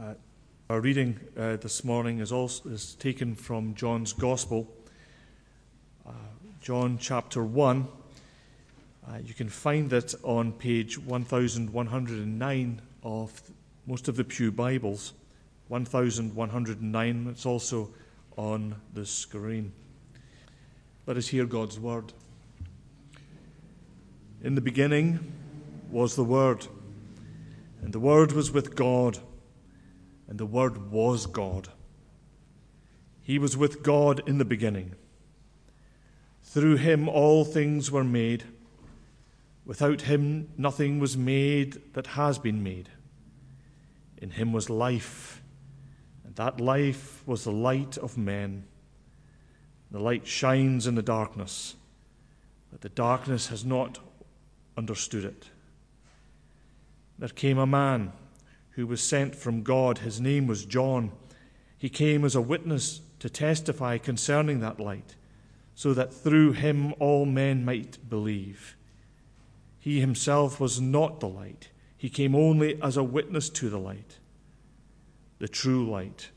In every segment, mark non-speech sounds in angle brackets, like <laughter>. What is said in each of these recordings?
Uh, our reading uh, this morning is, also, is taken from John's Gospel, uh, John chapter 1. Uh, you can find it on page 1109 of most of the Pew Bibles. 1109. It's also on the screen. Let us hear God's word. In the beginning was the Word, and the Word was with God and the Word was God. He was with God in the beginning. Through him all things were made. Without him nothing was made that has been made. In him was life, and that life was the light of men. The light shines in the darkness, but the darkness has not understood it. There came a man who was sent from God. His name was John. He came as a witness to testify concerning that light, so that through him all men might believe. He himself was not the light, he came only as a witness to the light. The true light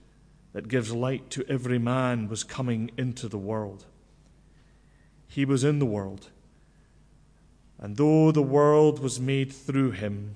that gives light to every man was coming into the world. He was in the world, and though the world was made through him,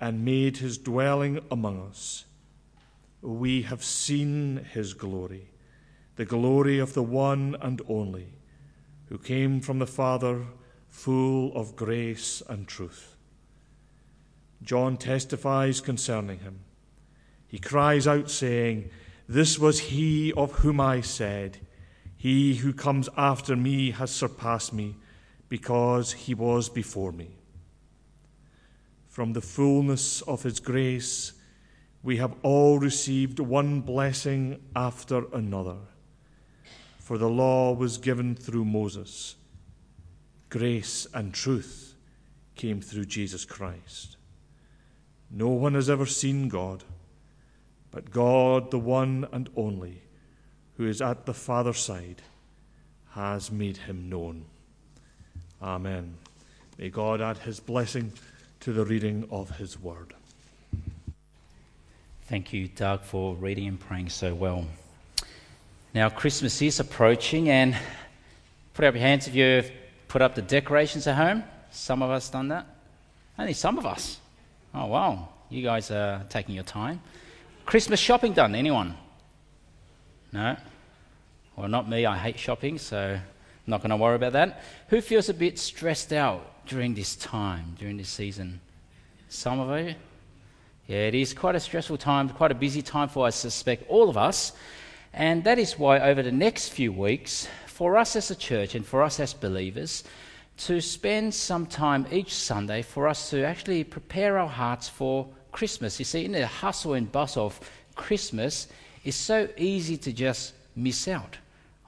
and made his dwelling among us. We have seen his glory, the glory of the one and only, who came from the Father, full of grace and truth. John testifies concerning him. He cries out, saying, This was he of whom I said, He who comes after me has surpassed me, because he was before me. From the fullness of His grace, we have all received one blessing after another. For the law was given through Moses, grace and truth came through Jesus Christ. No one has ever seen God, but God, the one and only, who is at the Father's side, has made him known. Amen. May God add his blessing to the reading of His Word. Thank you, Doug, for reading and praying so well. Now, Christmas is approaching, and put up your hands if you've put up the decorations at home. Some of us done that. Only some of us. Oh, wow. You guys are taking your time. Christmas shopping done? Anyone? No? Well, not me. I hate shopping, so not going to worry about that. Who feels a bit stressed out during this time, during this season? Some of you? Yeah, it is quite a stressful time, quite a busy time for, I suspect, all of us. And that is why, over the next few weeks, for us as a church and for us as believers, to spend some time each Sunday for us to actually prepare our hearts for Christmas. You see, in the hustle and bustle of Christmas, it's so easy to just miss out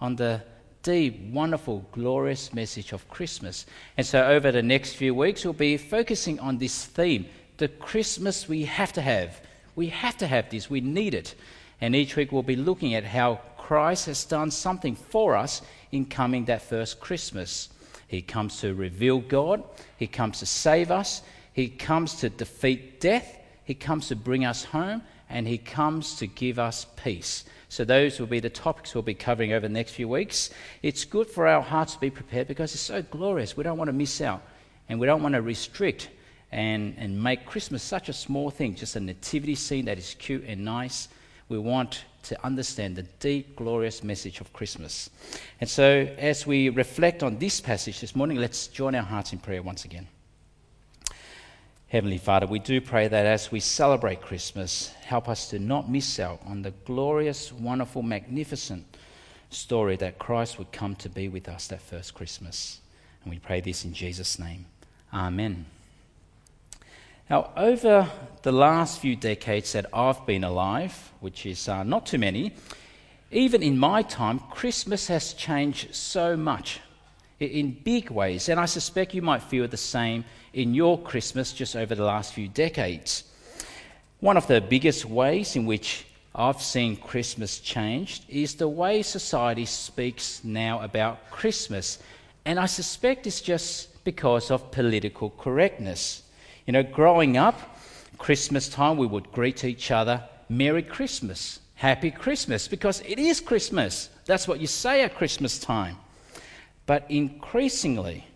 on the deep, wonderful, glorious message of Christmas. And so, over the next few weeks, we'll be focusing on this theme the Christmas we have to have. We have to have this, we need it. And each week, we'll be looking at how Christ has done something for us in coming that first Christmas. He comes to reveal God, He comes to save us, He comes to defeat death, He comes to bring us home, and He comes to give us peace. So, those will be the topics we'll be covering over the next few weeks. It's good for our hearts to be prepared because it's so glorious. We don't want to miss out and we don't want to restrict and, and make Christmas such a small thing, just a nativity scene that is cute and nice. We want to understand the deep, glorious message of Christmas. And so, as we reflect on this passage this morning, let's join our hearts in prayer once again. Heavenly Father, we do pray that as we celebrate Christmas, help us to not miss out on the glorious, wonderful, magnificent story that Christ would come to be with us that first Christmas. And we pray this in Jesus' name. Amen. Now, over the last few decades that I've been alive, which is uh, not too many, even in my time, Christmas has changed so much in big ways, and I suspect you might feel the same in your Christmas just over the last few decades. One of the biggest ways in which I've seen Christmas changed is the way society speaks now about Christmas. And I suspect it's just because of political correctness. You know, growing up, Christmas time, we would greet each other, Merry Christmas, Happy Christmas, because it is Christmas. That's what you say at Christmas time. But increasingly,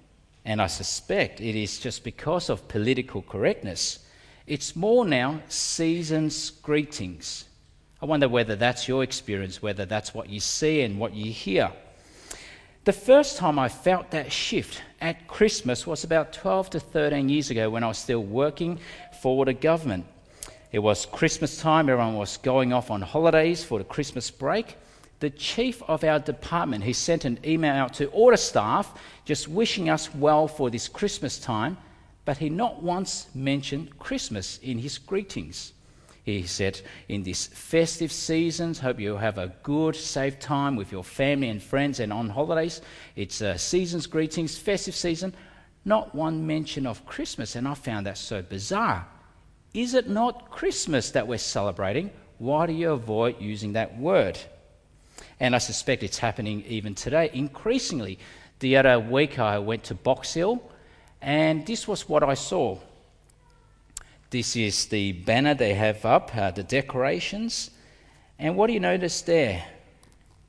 and I suspect it is just because of political correctness, it's more now season's greetings. I wonder whether that's your experience, whether that's what you see and what you hear. The first time I felt that shift at Christmas was about 12 to 13 years ago when I was still working for the government. It was Christmas time, everyone was going off on holidays for the Christmas break. The chief of our department, he sent an email out to all the staff just wishing us well for this Christmas time, but he not once mentioned Christmas in his greetings. He said, In this festive season, hope you have a good, safe time with your family and friends and on holidays. It's a season's greetings, festive season. Not one mention of Christmas, and I found that so bizarre. Is it not Christmas that we're celebrating? Why do you avoid using that word? And I suspect it's happening even today, increasingly. The other week I went to Box Hill, and this was what I saw. This is the banner they have up, uh, the decorations. And what do you notice there?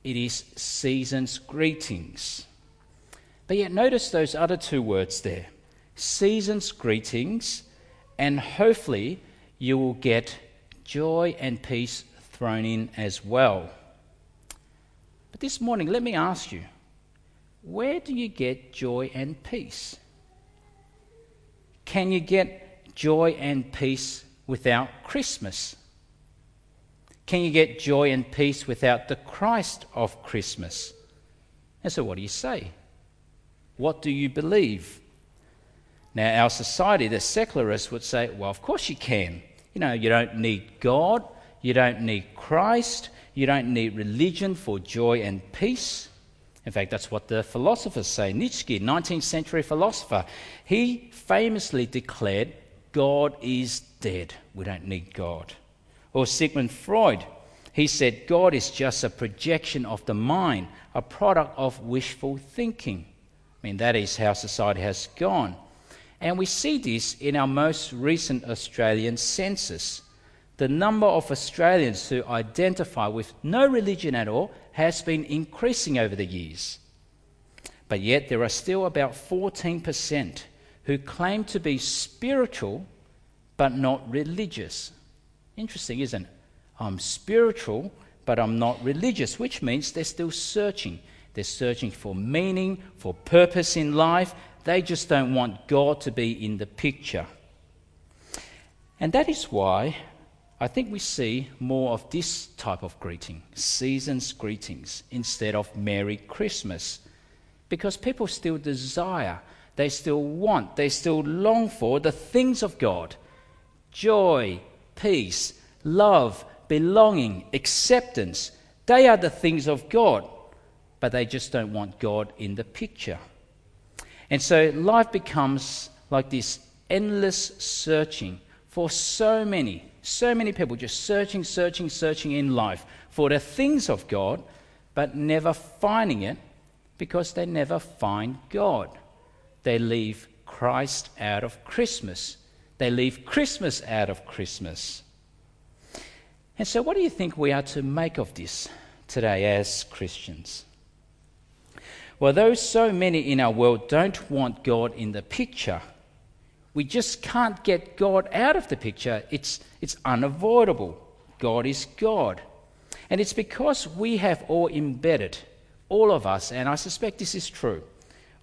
It is season's greetings. But yet, notice those other two words there season's greetings, and hopefully, you will get joy and peace thrown in as well. But this morning, let me ask you where do you get joy and peace? Can you get joy and peace without Christmas? Can you get joy and peace without the Christ of Christmas? And so, what do you say? What do you believe? Now, our society, the secularists, would say, well, of course you can. You know, you don't need God, you don't need Christ, you don't need religion for joy and peace. In fact, that's what the philosophers say. Nietzsche, 19th century philosopher, he famously declared God is dead. We don't need God. Or Sigmund Freud, he said God is just a projection of the mind, a product of wishful thinking. I mean, that is how society has gone. And we see this in our most recent Australian census. The number of Australians who identify with no religion at all has been increasing over the years. But yet, there are still about 14% who claim to be spiritual but not religious. Interesting, isn't it? I'm spiritual but I'm not religious, which means they're still searching. They're searching for meaning, for purpose in life. They just don't want God to be in the picture. And that is why I think we see more of this type of greeting, season's greetings, instead of Merry Christmas. Because people still desire they still want, they still long for the things of God joy, peace, love, belonging, acceptance. They are the things of God, but they just don't want God in the picture. And so life becomes like this endless searching for so many, so many people just searching, searching, searching in life for the things of God, but never finding it because they never find God they leave Christ out of Christmas. They leave Christmas out of Christmas. And so, what do you think we are to make of this today as Christians? Well, though so many in our world don't want God in the picture, we just can't get God out of the picture. It's, it's unavoidable. God is God. And it's because we have all embedded, all of us, and I suspect this is true,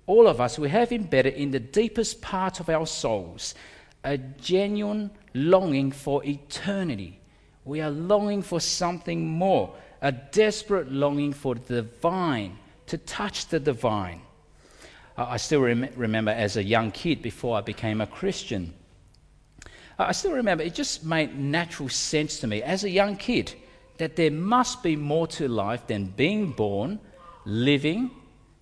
all of us, we have embedded in the deepest part of our souls a genuine longing for eternity. We are longing for something more, a desperate longing for the divine, to touch the divine. I still rem- remember as a young kid, before I became a Christian, I still remember it just made natural sense to me as a young kid that there must be more to life than being born, living,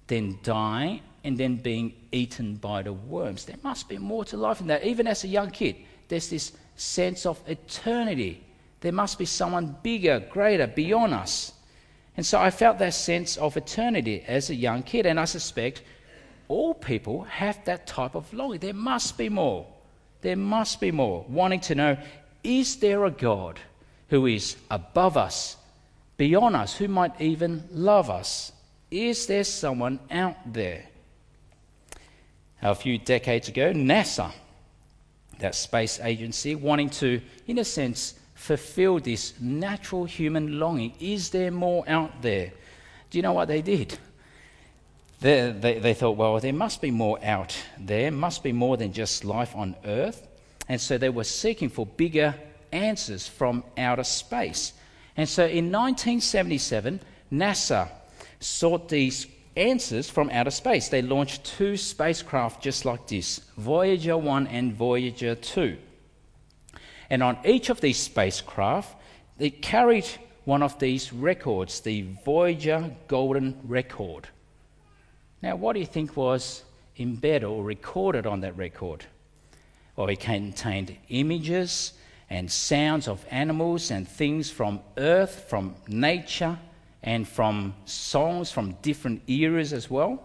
then dying, and then being eaten by the worms. There must be more to life than that. Even as a young kid, there's this sense of eternity. There must be someone bigger, greater, beyond us. And so I felt that sense of eternity as a young kid, and I suspect all people have that type of longing. There must be more. There must be more. Wanting to know is there a God who is above us, beyond us, who might even love us? Is there someone out there? A few decades ago, NASA, that space agency, wanting to, in a sense, fulfill this natural human longing. Is there more out there? Do you know what they did? They, they, they, thought, well, there must be more out there, must be more than just life on Earth. And so they were seeking for bigger answers from outer space. And so in 1977, NASA sought these answers from outer space. They launched two spacecraft just like this Voyager 1 and Voyager 2. And on each of these spacecraft, they carried one of these records, the Voyager Golden Record. Now, what do you think was embedded or recorded on that record? Well, it contained images and sounds of animals and things from earth, from nature, and from songs from different eras as well.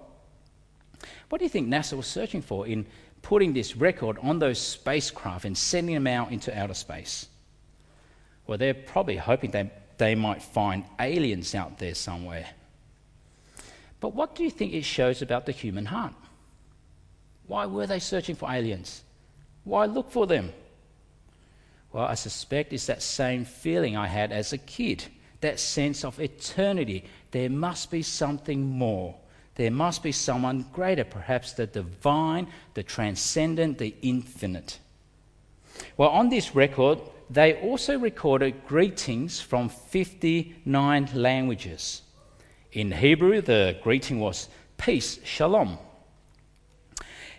What do you think NASA was searching for in putting this record on those spacecraft and sending them out into outer space? Well, they're probably hoping they, they might find aliens out there somewhere. But what do you think it shows about the human heart? Why were they searching for aliens? Why look for them? Well, I suspect it's that same feeling I had as a kid that sense of eternity. There must be something more. There must be someone greater, perhaps the divine, the transcendent, the infinite. Well, on this record, they also recorded greetings from 59 languages. In Hebrew, the greeting was peace, shalom.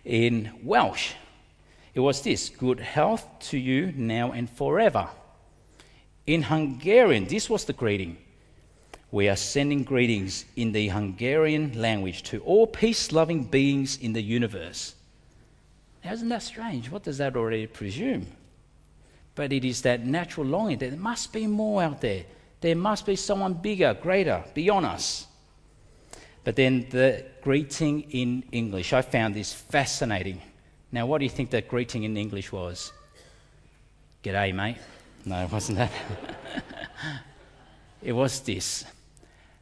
In Welsh, it was this good health to you now and forever. In Hungarian, this was the greeting. We are sending greetings in the Hungarian language to all peace loving beings in the universe. Now, isn't that strange? What does that already presume? But it is that natural longing that there must be more out there. There must be someone bigger, greater, beyond us. But then the greeting in English, I found this fascinating. Now, what do you think that greeting in English was? G'day, mate. No, it wasn't that. <laughs> it was this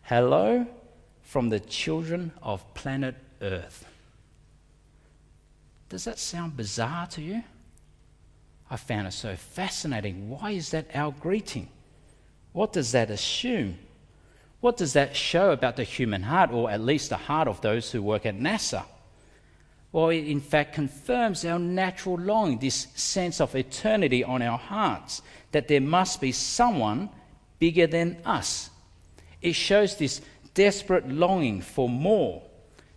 Hello from the children of planet Earth. Does that sound bizarre to you? I found it so fascinating. Why is that our greeting? What does that assume? What does that show about the human heart, or at least the heart of those who work at NASA? Well, it in fact confirms our natural longing, this sense of eternity on our hearts, that there must be someone bigger than us. It shows this desperate longing for more,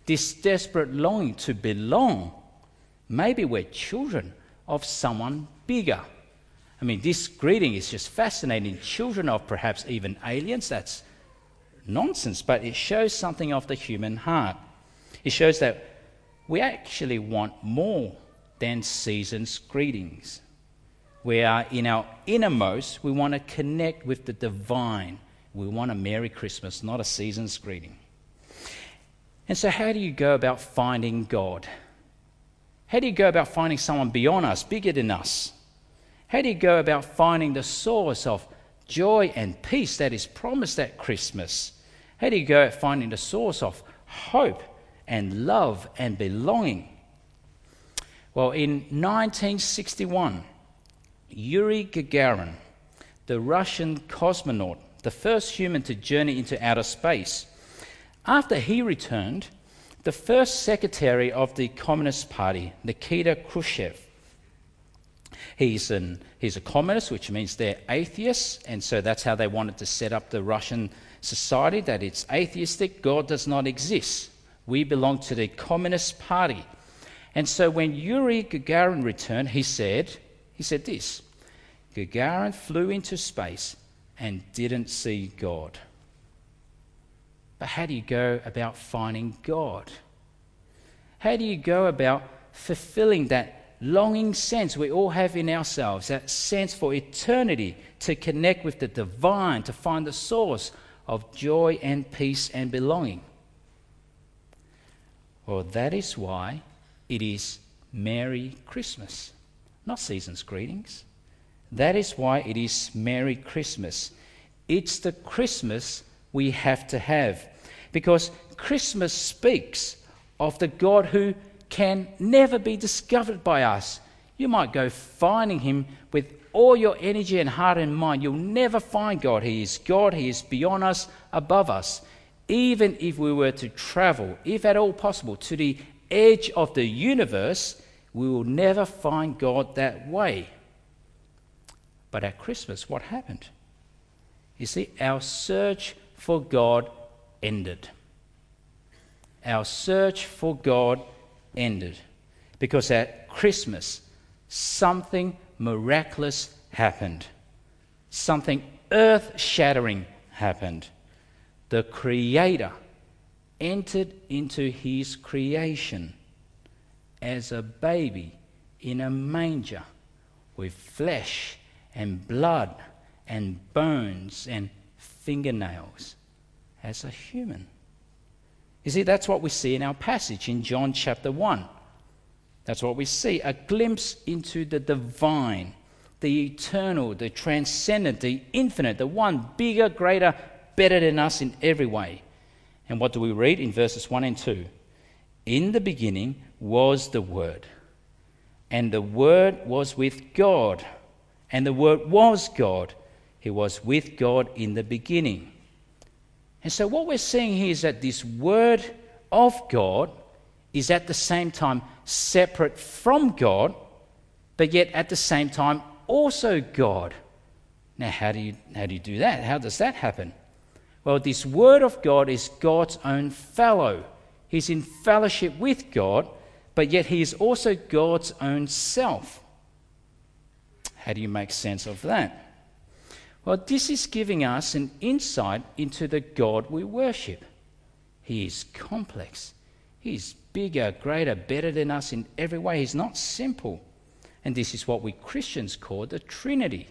this desperate longing to belong. Maybe we're children of someone bigger. I mean, this greeting is just fascinating. Children of perhaps even aliens, that's nonsense, but it shows something of the human heart. It shows that we actually want more than season's greetings. We are in our innermost, we want to connect with the divine. We want a Merry Christmas, not a season's greeting. And so, how do you go about finding God? How do you go about finding someone beyond us, bigger than us? How do you go about finding the source of joy and peace that is promised at Christmas? How do you go at finding the source of hope and love and belonging? Well, in 1961, Yuri Gagarin, the Russian cosmonaut, the first human to journey into outer space, after he returned, the first secretary of the Communist Party, Nikita Khrushchev, he's, an, he's a communist, which means they're atheists, and so that's how they wanted to set up the Russian society that it's atheistic, God does not exist. We belong to the Communist Party. And so when Yuri Gagarin returned, he said, He said this Gagarin flew into space and didn't see God. But how do you go about finding God? How do you go about fulfilling that longing sense we all have in ourselves, that sense for eternity, to connect with the divine, to find the source of joy and peace and belonging? Well, that is why it is Merry Christmas, not season's greetings. That is why it is Merry Christmas. It's the Christmas we have to have. Because Christmas speaks of the God who can never be discovered by us. You might go finding him with all your energy and heart and mind. You'll never find God. He is God, He is beyond us, above us. Even if we were to travel, if at all possible, to the edge of the universe, we will never find God that way. But at Christmas, what happened? You see, our search for God ended. Our search for God ended. Because at Christmas, something miraculous happened. Something earth shattering happened. The Creator entered into His creation as a baby in a manger with flesh and blood and bones and fingernails as a human. You see, that's what we see in our passage in John chapter 1. That's what we see a glimpse into the divine, the eternal, the transcendent, the infinite, the one bigger, greater, better than us in every way. And what do we read in verses 1 and 2? In the beginning was the Word, and the Word was with God, and the Word was God. He was with God in the beginning. And so, what we're seeing here is that this word of God is at the same time separate from God, but yet at the same time also God. Now, how do you, how do, you do that? How does that happen? Well, this word of God is God's own fellow. He's in fellowship with God, but yet he is also God's own self. How do you make sense of that? Well, this is giving us an insight into the God we worship. He is complex. He's bigger, greater, better than us in every way. He's not simple. And this is what we Christians call the Trinity.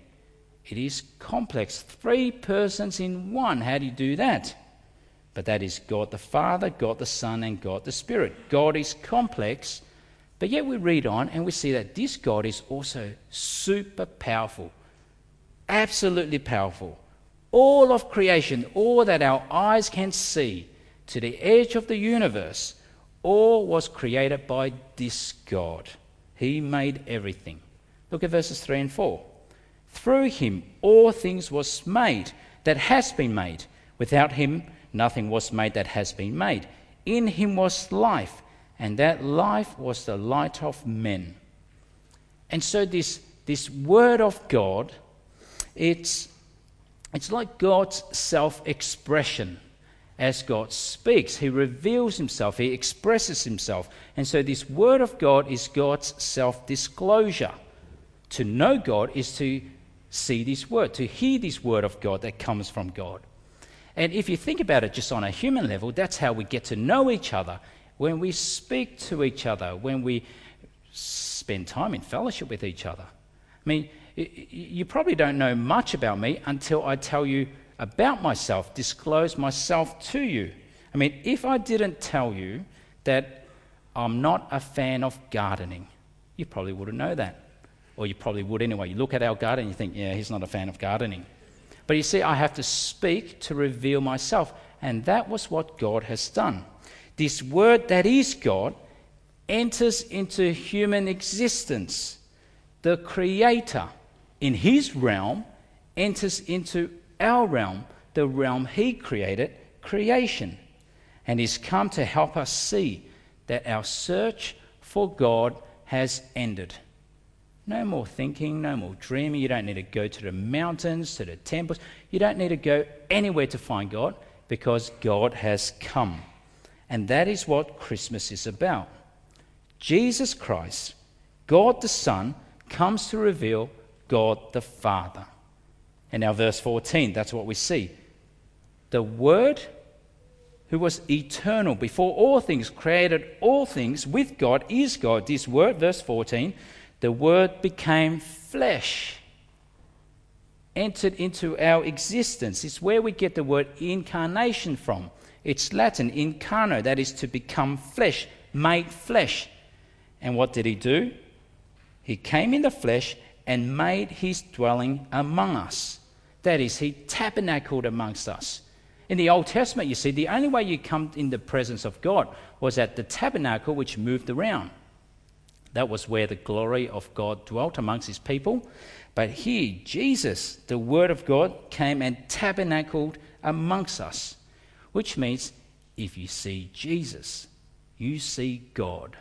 It is complex. Three persons in one. How do you do that? But that is God the Father, God the Son, and God the Spirit. God is complex, but yet we read on and we see that this God is also super powerful absolutely powerful. All of creation, all that our eyes can see, to the edge of the universe, all was created by this God. He made everything. Look at verses 3 and 4. Through him all things was made that has been made. Without him nothing was made that has been made. In him was life, and that life was the light of men. And so this, this word of God it's, it's like God's self expression. As God speaks, He reveals Himself, He expresses Himself. And so, this Word of God is God's self disclosure. To know God is to see this Word, to hear this Word of God that comes from God. And if you think about it just on a human level, that's how we get to know each other. When we speak to each other, when we spend time in fellowship with each other. I mean, you probably don't know much about me until I tell you about myself, disclose myself to you. I mean, if I didn't tell you that I'm not a fan of gardening, you probably wouldn't know that. Or you probably would anyway. You look at our garden and you think, yeah, he's not a fan of gardening. But you see, I have to speak to reveal myself. And that was what God has done. This word that is God enters into human existence. The Creator in his realm enters into our realm, the realm he created, creation, and he's come to help us see that our search for God has ended. No more thinking, no more dreaming. You don't need to go to the mountains, to the temples. You don't need to go anywhere to find God because God has come. And that is what Christmas is about. Jesus Christ, God the Son, comes to reveal God the Father. And now, verse 14, that's what we see. The Word, who was eternal before all things, created all things with God, is God. This Word, verse 14, the Word became flesh, entered into our existence. It's where we get the word incarnation from. It's Latin, incarno, that is to become flesh, made flesh. And what did he do? He came in the flesh and made his dwelling among us. That is, he tabernacled amongst us. In the Old Testament, you see, the only way you come in the presence of God was at the tabernacle, which moved around. That was where the glory of God dwelt amongst his people. But here, Jesus, the Word of God, came and tabernacled amongst us, which means if you see Jesus, you see God.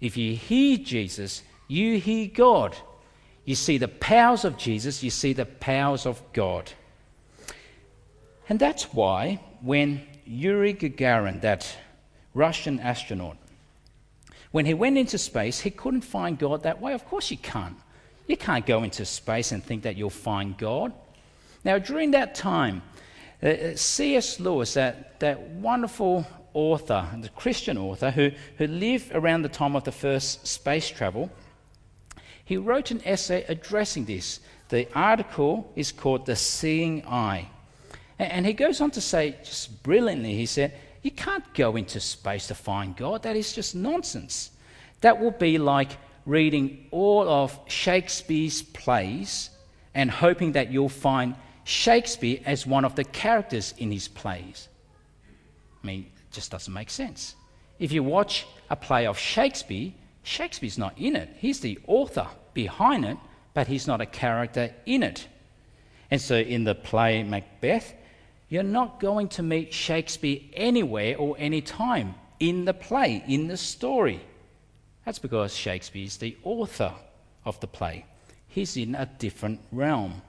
If you hear Jesus, you hear God. You see the powers of Jesus, you see the powers of God. And that's why when Yuri Gagarin, that Russian astronaut, when he went into space, he couldn't find God that way. Of course, you can't. You can't go into space and think that you'll find God. Now, during that time, uh, uh C.S. Lewis, that, that wonderful author, the Christian author, who, who lived around the time of the first space travel, he wrote an essay addressing this. The article is called The Seeing Eye. And, he goes on to say, just brilliantly, he said, You can't go into space to find God. That is just nonsense. That will be like reading all of Shakespeare's plays and hoping that you'll find Shakespeare as one of the characters in his plays. I mean, it just doesn't make sense. If you watch a play of Shakespeare, Shakespeare's not in it. He's the author behind it, but he's not a character in it. And so in the play Macbeth, you're not going to meet Shakespeare anywhere or anytime in the play, in the story. That's because Shakespeare is the author of the play. He's in a different realm.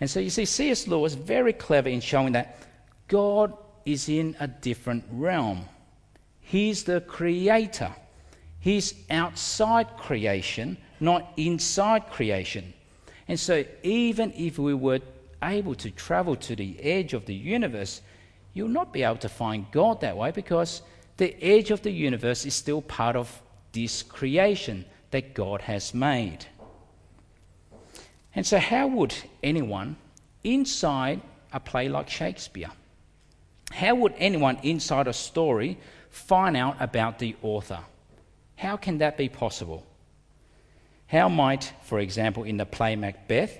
And so you see, C.S. Lewis is very clever in showing that God is in a different realm. He's the creator. He's outside creation, not inside creation. And so, even if we were able to travel to the edge of the universe, you'll not be able to find God that way because the edge of the universe is still part of this creation that God has made. And so, how would anyone inside a play like Shakespeare, how would anyone inside a story find out about the author? How can that be possible? How might, for example, in the play Macbeth,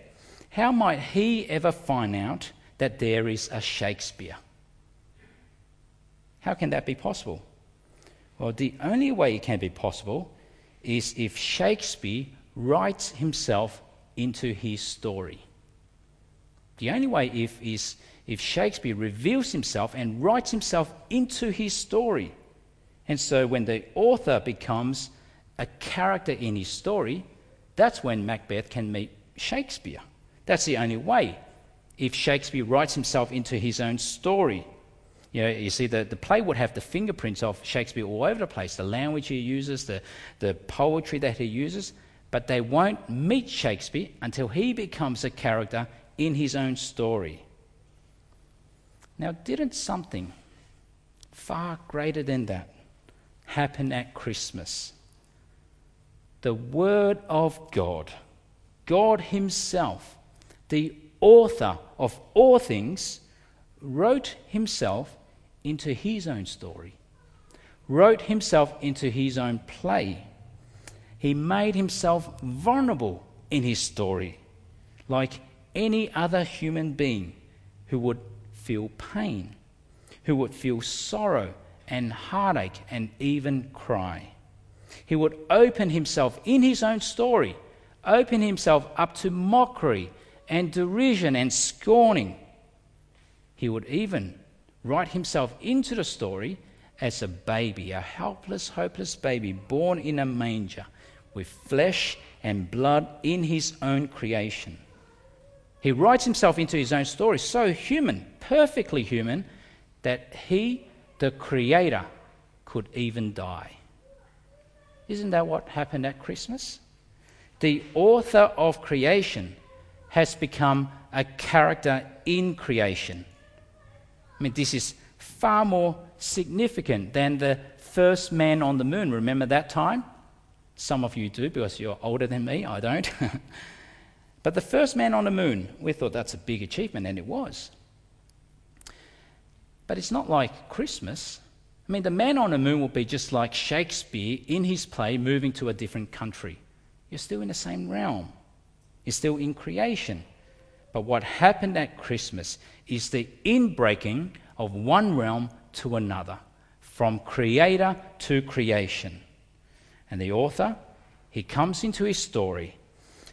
how might he ever find out that there is a Shakespeare? How can that be possible? Well, the only way it can be possible is if Shakespeare writes himself into his story. The only way if is if Shakespeare reveals himself and writes himself into his story. And so when the author becomes a character in his story, that's when Macbeth can meet Shakespeare. That's the only way. If Shakespeare writes himself into his own story, you know, you see, the, the play would have the fingerprints of Shakespeare all over the place, the language he uses, the, the poetry that he uses, but they won't meet Shakespeare until he becomes a character in his own story. Now, didn't something far greater than that happen at Christmas? The Word of God, God Himself, the author of all things, wrote Himself into his own story, wrote himself into his own play. He made himself vulnerable in his story, like any other human being who would feel pain, who would feel sorrow and heartache and even cry. He would open himself in his own story, open himself up to mockery and derision and scorning. He would even write himself into the story as a baby, a helpless, hopeless baby born in a manger with flesh and blood in his own creation. He writes himself into his own story, so human, perfectly human, that he, the Creator, could even die. Isn't that what happened at Christmas? The author of creation has become a character in creation. I mean, this is far more significant than the first man on the moon. Remember that time? Some of you do because you're older than me, I don't. <laughs> but the first man on the moon, we thought that's a big achievement, and it was. But it's not like Christmas. I mean, the man on the moon will be just like Shakespeare in his play moving to a different country. You're still in the same realm, you're still in creation. But what happened at Christmas is the inbreaking of one realm to another, from creator to creation. And the author, he comes into his story.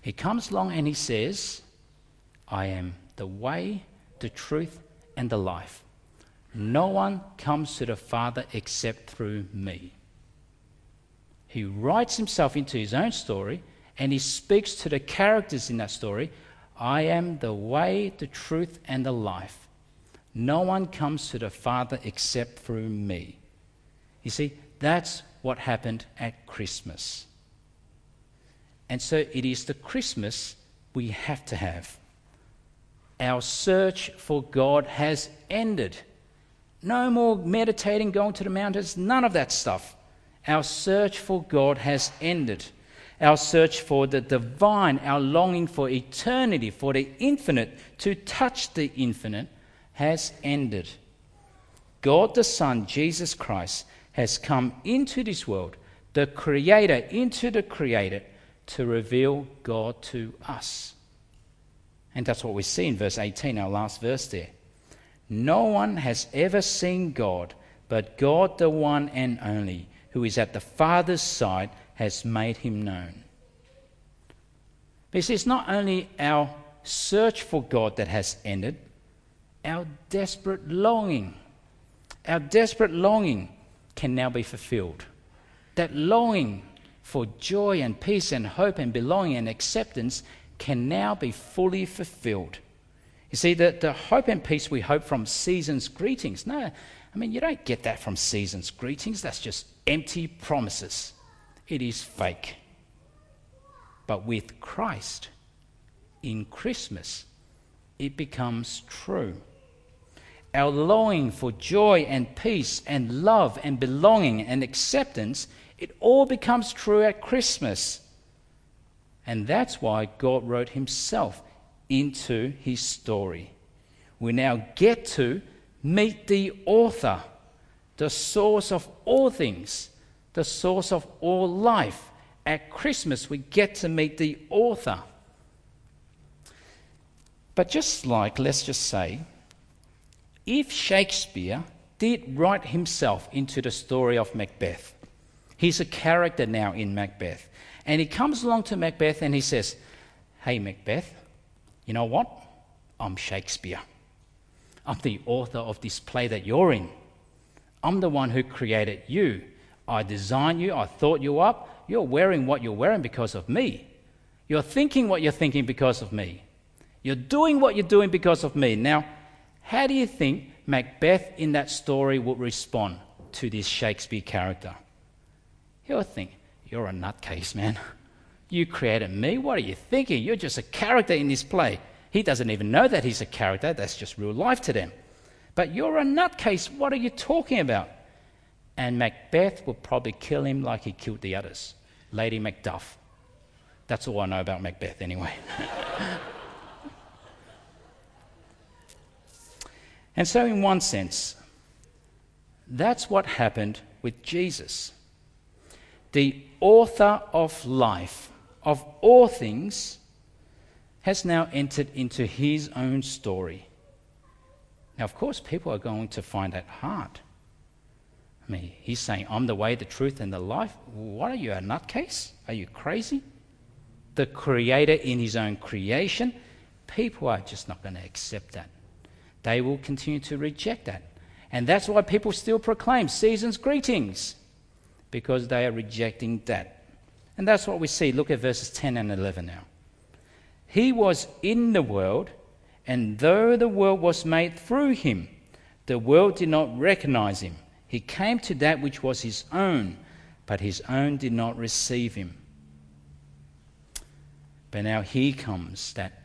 He comes along and he says, I am the way, the truth, and the life. No one comes to the Father except through me. He writes himself into his own story and he speaks to the characters in that story I am the way, the truth, and the life. No one comes to the Father except through me. You see, that's what happened at Christmas. And so it is the Christmas we have to have. Our search for God has ended. No more meditating, going to the mountains, none of that stuff. Our search for God has ended. Our search for the divine, our longing for eternity, for the infinite, to touch the infinite, has ended. God the Son, Jesus Christ, has come into this world, the Creator into the created, to reveal God to us. And that's what we see in verse 18, our last verse there. No one has ever seen God, but God, the one and only, who is at the Father's side, has made him known. But it's not only our search for God that has ended, our desperate longing. Our desperate longing can now be fulfilled. That longing for joy and peace and hope and belonging and acceptance can now be fully fulfilled. You see, the, the hope and peace we hope from season's greetings. No, I mean, you don't get that from season's greetings. That's just empty promises. It is fake. But with Christ, in Christmas, it becomes true our longing for joy and peace and love and belonging and acceptance, it all becomes true at Christmas. And that's why God wrote Himself into His story. We now get to meet the author, the source of all things, the source of all life. At Christmas, we get to meet the author. But just like, let's just say, if Shakespeare did write himself into the story of Macbeth, he's a character now in Macbeth, and he comes along to Macbeth and he says, Hey, Macbeth, you know what? I'm Shakespeare. I'm the author of this play that you're in. I'm the one who created you. I designed you, I thought you up. You're wearing what you're wearing because of me. You're thinking what you're thinking because of me. You're doing what you're doing because of me. Now, how do you think Macbeth in that story would respond to this Shakespeare character? He would think, You're a nutcase, man. <laughs> You created me. What are you thinking? You're just a character in this play. He doesn't even know that he's a character. That's just real life to them. But you're a nutcase. What are you talking about? And Macbeth will probably kill him like he killed the others. Lady Macduff. That's all I know about Macbeth, anyway. <laughs> And so, in one sense, that's what happened with Jesus. The author of life, of all things, has now entered into his own story. Now, of course, people are going to find that hard. I mean, he's saying, I'm the way, the truth, and the life. What are you, a nutcase? Are you crazy? The creator in his own creation? People are just not going to accept that they will continue to reject that. And that's why people still proclaim season's greetings, because they are rejecting that. And that's what we see. Look at verses 10 and 11 now. He was in the world, and though the world was made through him, the world did not recognize him. He came to that which was his own, but his own did not receive him. But now here comes that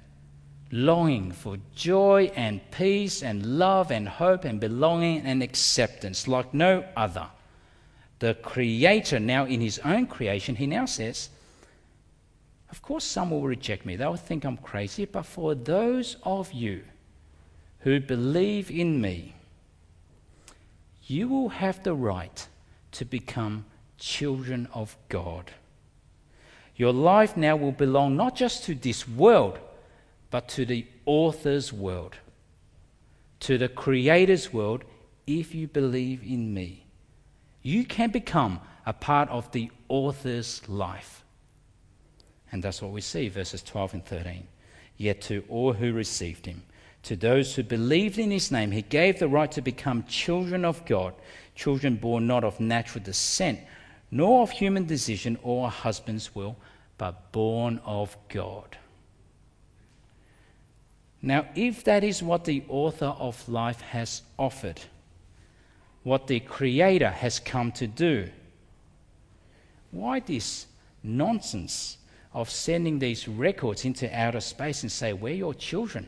longing for joy and peace and love and hope and belonging and acceptance like no other. The Creator, now in His own creation, He now says, Of course, some will reject me. They'll think I'm crazy, but for those of you who believe in me, you will have the right to become children of God. Your life now will belong not just to this world, but to the author's world, to the creator's world, if you believe in me. You can become a part of the author's life. And that's what we see, verses 12 and 13. Yet to all who received him, to those who believed in his name, he gave the right to become children of God, children born not of natural descent, nor of human decision or a husband's will, but born of God. Now, if that is what the author of life has offered, what the Creator has come to do, why this nonsense of sending these records into outer space and say, We're your children?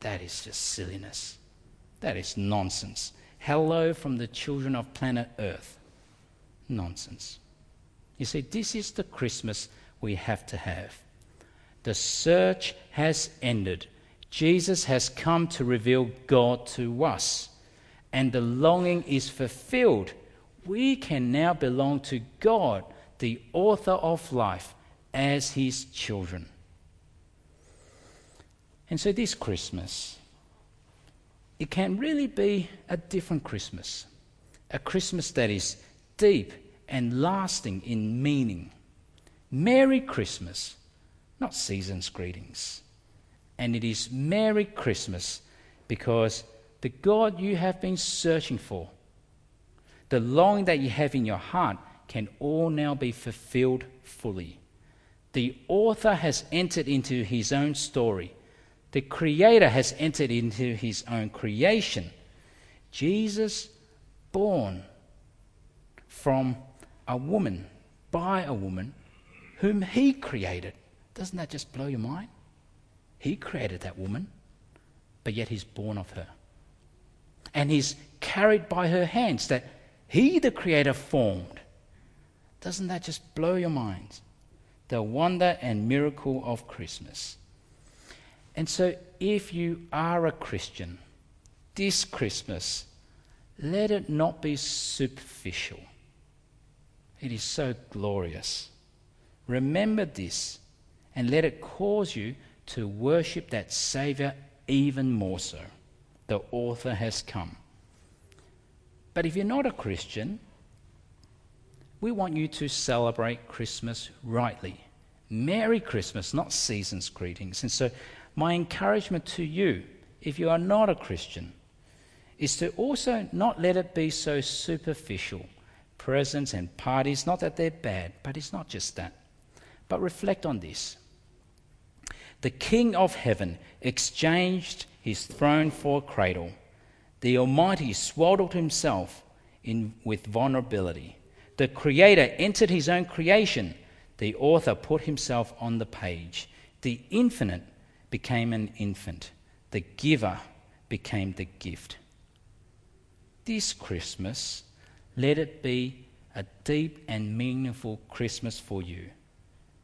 That is just silliness. That is nonsense. Hello from the children of planet Earth. Nonsense. You see, this is the Christmas we have to have. The search has ended. Jesus has come to reveal God to us, and the longing is fulfilled. We can now belong to God, the author of life, as his children. And so this Christmas, it can really be a different Christmas. A Christmas that is deep and lasting in meaning. Merry Christmas, not season's greetings. And it is Merry Christmas because the God you have been searching for, the longing that you have in your heart, can all now be fulfilled fully. The author has entered into his own story the Creator has entered into his own creation. Jesus, born from a woman, by a woman, whom he created. Doesn't that just blow your mind? He created that woman, but yet he's born of her. And he's carried by her hands that he, the Creator, formed. Doesn't that just blow your mind? The wonder and miracle of Christmas. And so, if you are a Christian, this Christmas, let it not be superficial. It is so glorious. Remember this and let it cause you to worship that Saviour even more so. The author has come. But if you're not a Christian, we want you to celebrate Christmas rightly. Merry Christmas, not season's greetings. And so my encouragement to you, if you are not a Christian, is to also not let it be so superficial. Presents and parties, not that they're bad, but it's not just that. But reflect on this. The King of heaven exchanged his throne for a cradle. The Almighty swaddled himself in, with vulnerability. The Creator entered his own creation. The author put himself on the page. The infinite became an infant, the giver became the gift. This Christmas, let it be a deep and meaningful Christmas for you.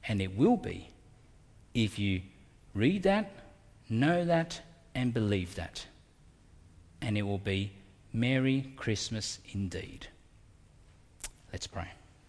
And it will be if you read that, know that, and believe that. And it will be Merry Christmas indeed. Let's pray.